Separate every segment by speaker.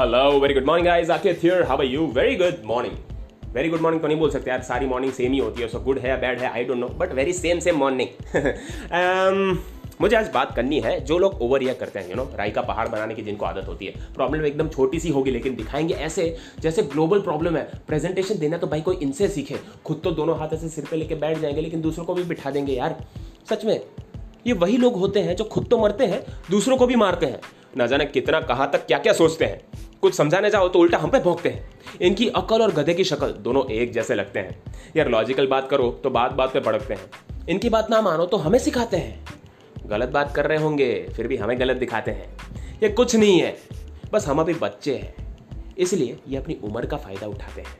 Speaker 1: Hello very good morning guys Ankit here how are you very good morning very good morning तो नहीं बोल सकते यार सारी मॉर्निंग सेम ही होती है। सो गुड है बैड है I don't know but very same same morning मुझे आज बात करनी है जो लोग ओवर रिएक्ट करते हैं यू नो राई का पहाड़ बनाने की जिनको आदत होती है। प्रॉब्लम एकदम छोटी सी होगी, लेकिन दिखाएँगे ऐसे, जैसे ग्लोबल प्रॉब्लम है। प्रेजेंटेशन देना तो भाई कोई इनसे सीखे। खुद तो दोनों हाथ ऐसे सिर पे लेके बैठ जाएँगे, लेकिन दूसरों को भी बिठा देंगे यार। सच में, ये वही लोग होते हैं जो खुद तो मरते हैं, दूसरों को भी मारते हैं। ना जाने कितना, कहाँ तक क्या क्या सोचते हैं। कुछ समझाने जाओ तो उल्टा हम पे भोंकते हैं। इनकी अकल और गधे की शक्ल दोनों एक जैसे लगते हैं। यार लॉजिकल बात करो तो बात बात पे भड़कते हैं। इनकी बात ना मानो तो हमें सिखाते हैं। गलत बात कर रहे होंगे, फिर भी हमें गलत दिखाते हैं। ये कुछ नहीं है, बस हम अभी बच्चे हैं। इसलिए ये अपनी उम्र का फ़ायदा उठाते हैं।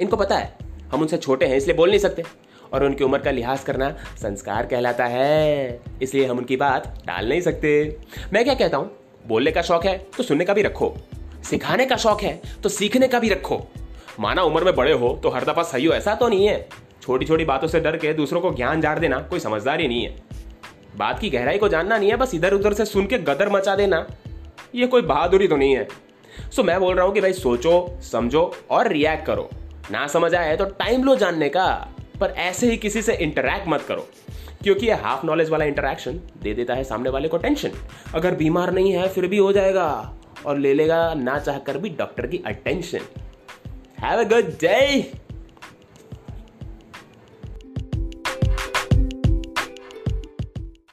Speaker 1: इनको पता है, हम उनसे छोटे हैं, इसलिए बोल नहीं सकते। और उनकी उम्र का लिहाज करना संस्कार कहलाता है। इसलिए हम उनकी बात टाल नहीं सकते। मैं क्या कहता हूँ? बोलने का शौक है तो सुनने का भी रखो। सिखाने का शौक है तो सीखने का भी रखो। माना उम्र में बड़े हो तो हर दफ़ा सही हो, ऐसा तो नहीं है। छोटी छोटी बातों से डर के दूसरों को ज्ञान जार देना कोई समझदार नहीं है। बात की गहराई को जानना नहीं है, बस इधर उधर से सुन के गदर मचा देना। ये कोई बहादुरी तो नहीं है। सो मैं बोल रहा हूँ कि भाई सोचो, समझो और रिएक्ट करो। ना समझ आए तो टाइम लो जानने का, पर ऐसे ही किसी से इंटरैक्ट मत करो। क्योंकि ये हाफ़ नॉलेज वाला इंटरेक्शन दे देता है सामने वाले को टेंशन अगर बीमार नहीं है, फिर भी हो जाएगा। और ले लेगा ना चाहकर भी डॉक्टर की attention have a good day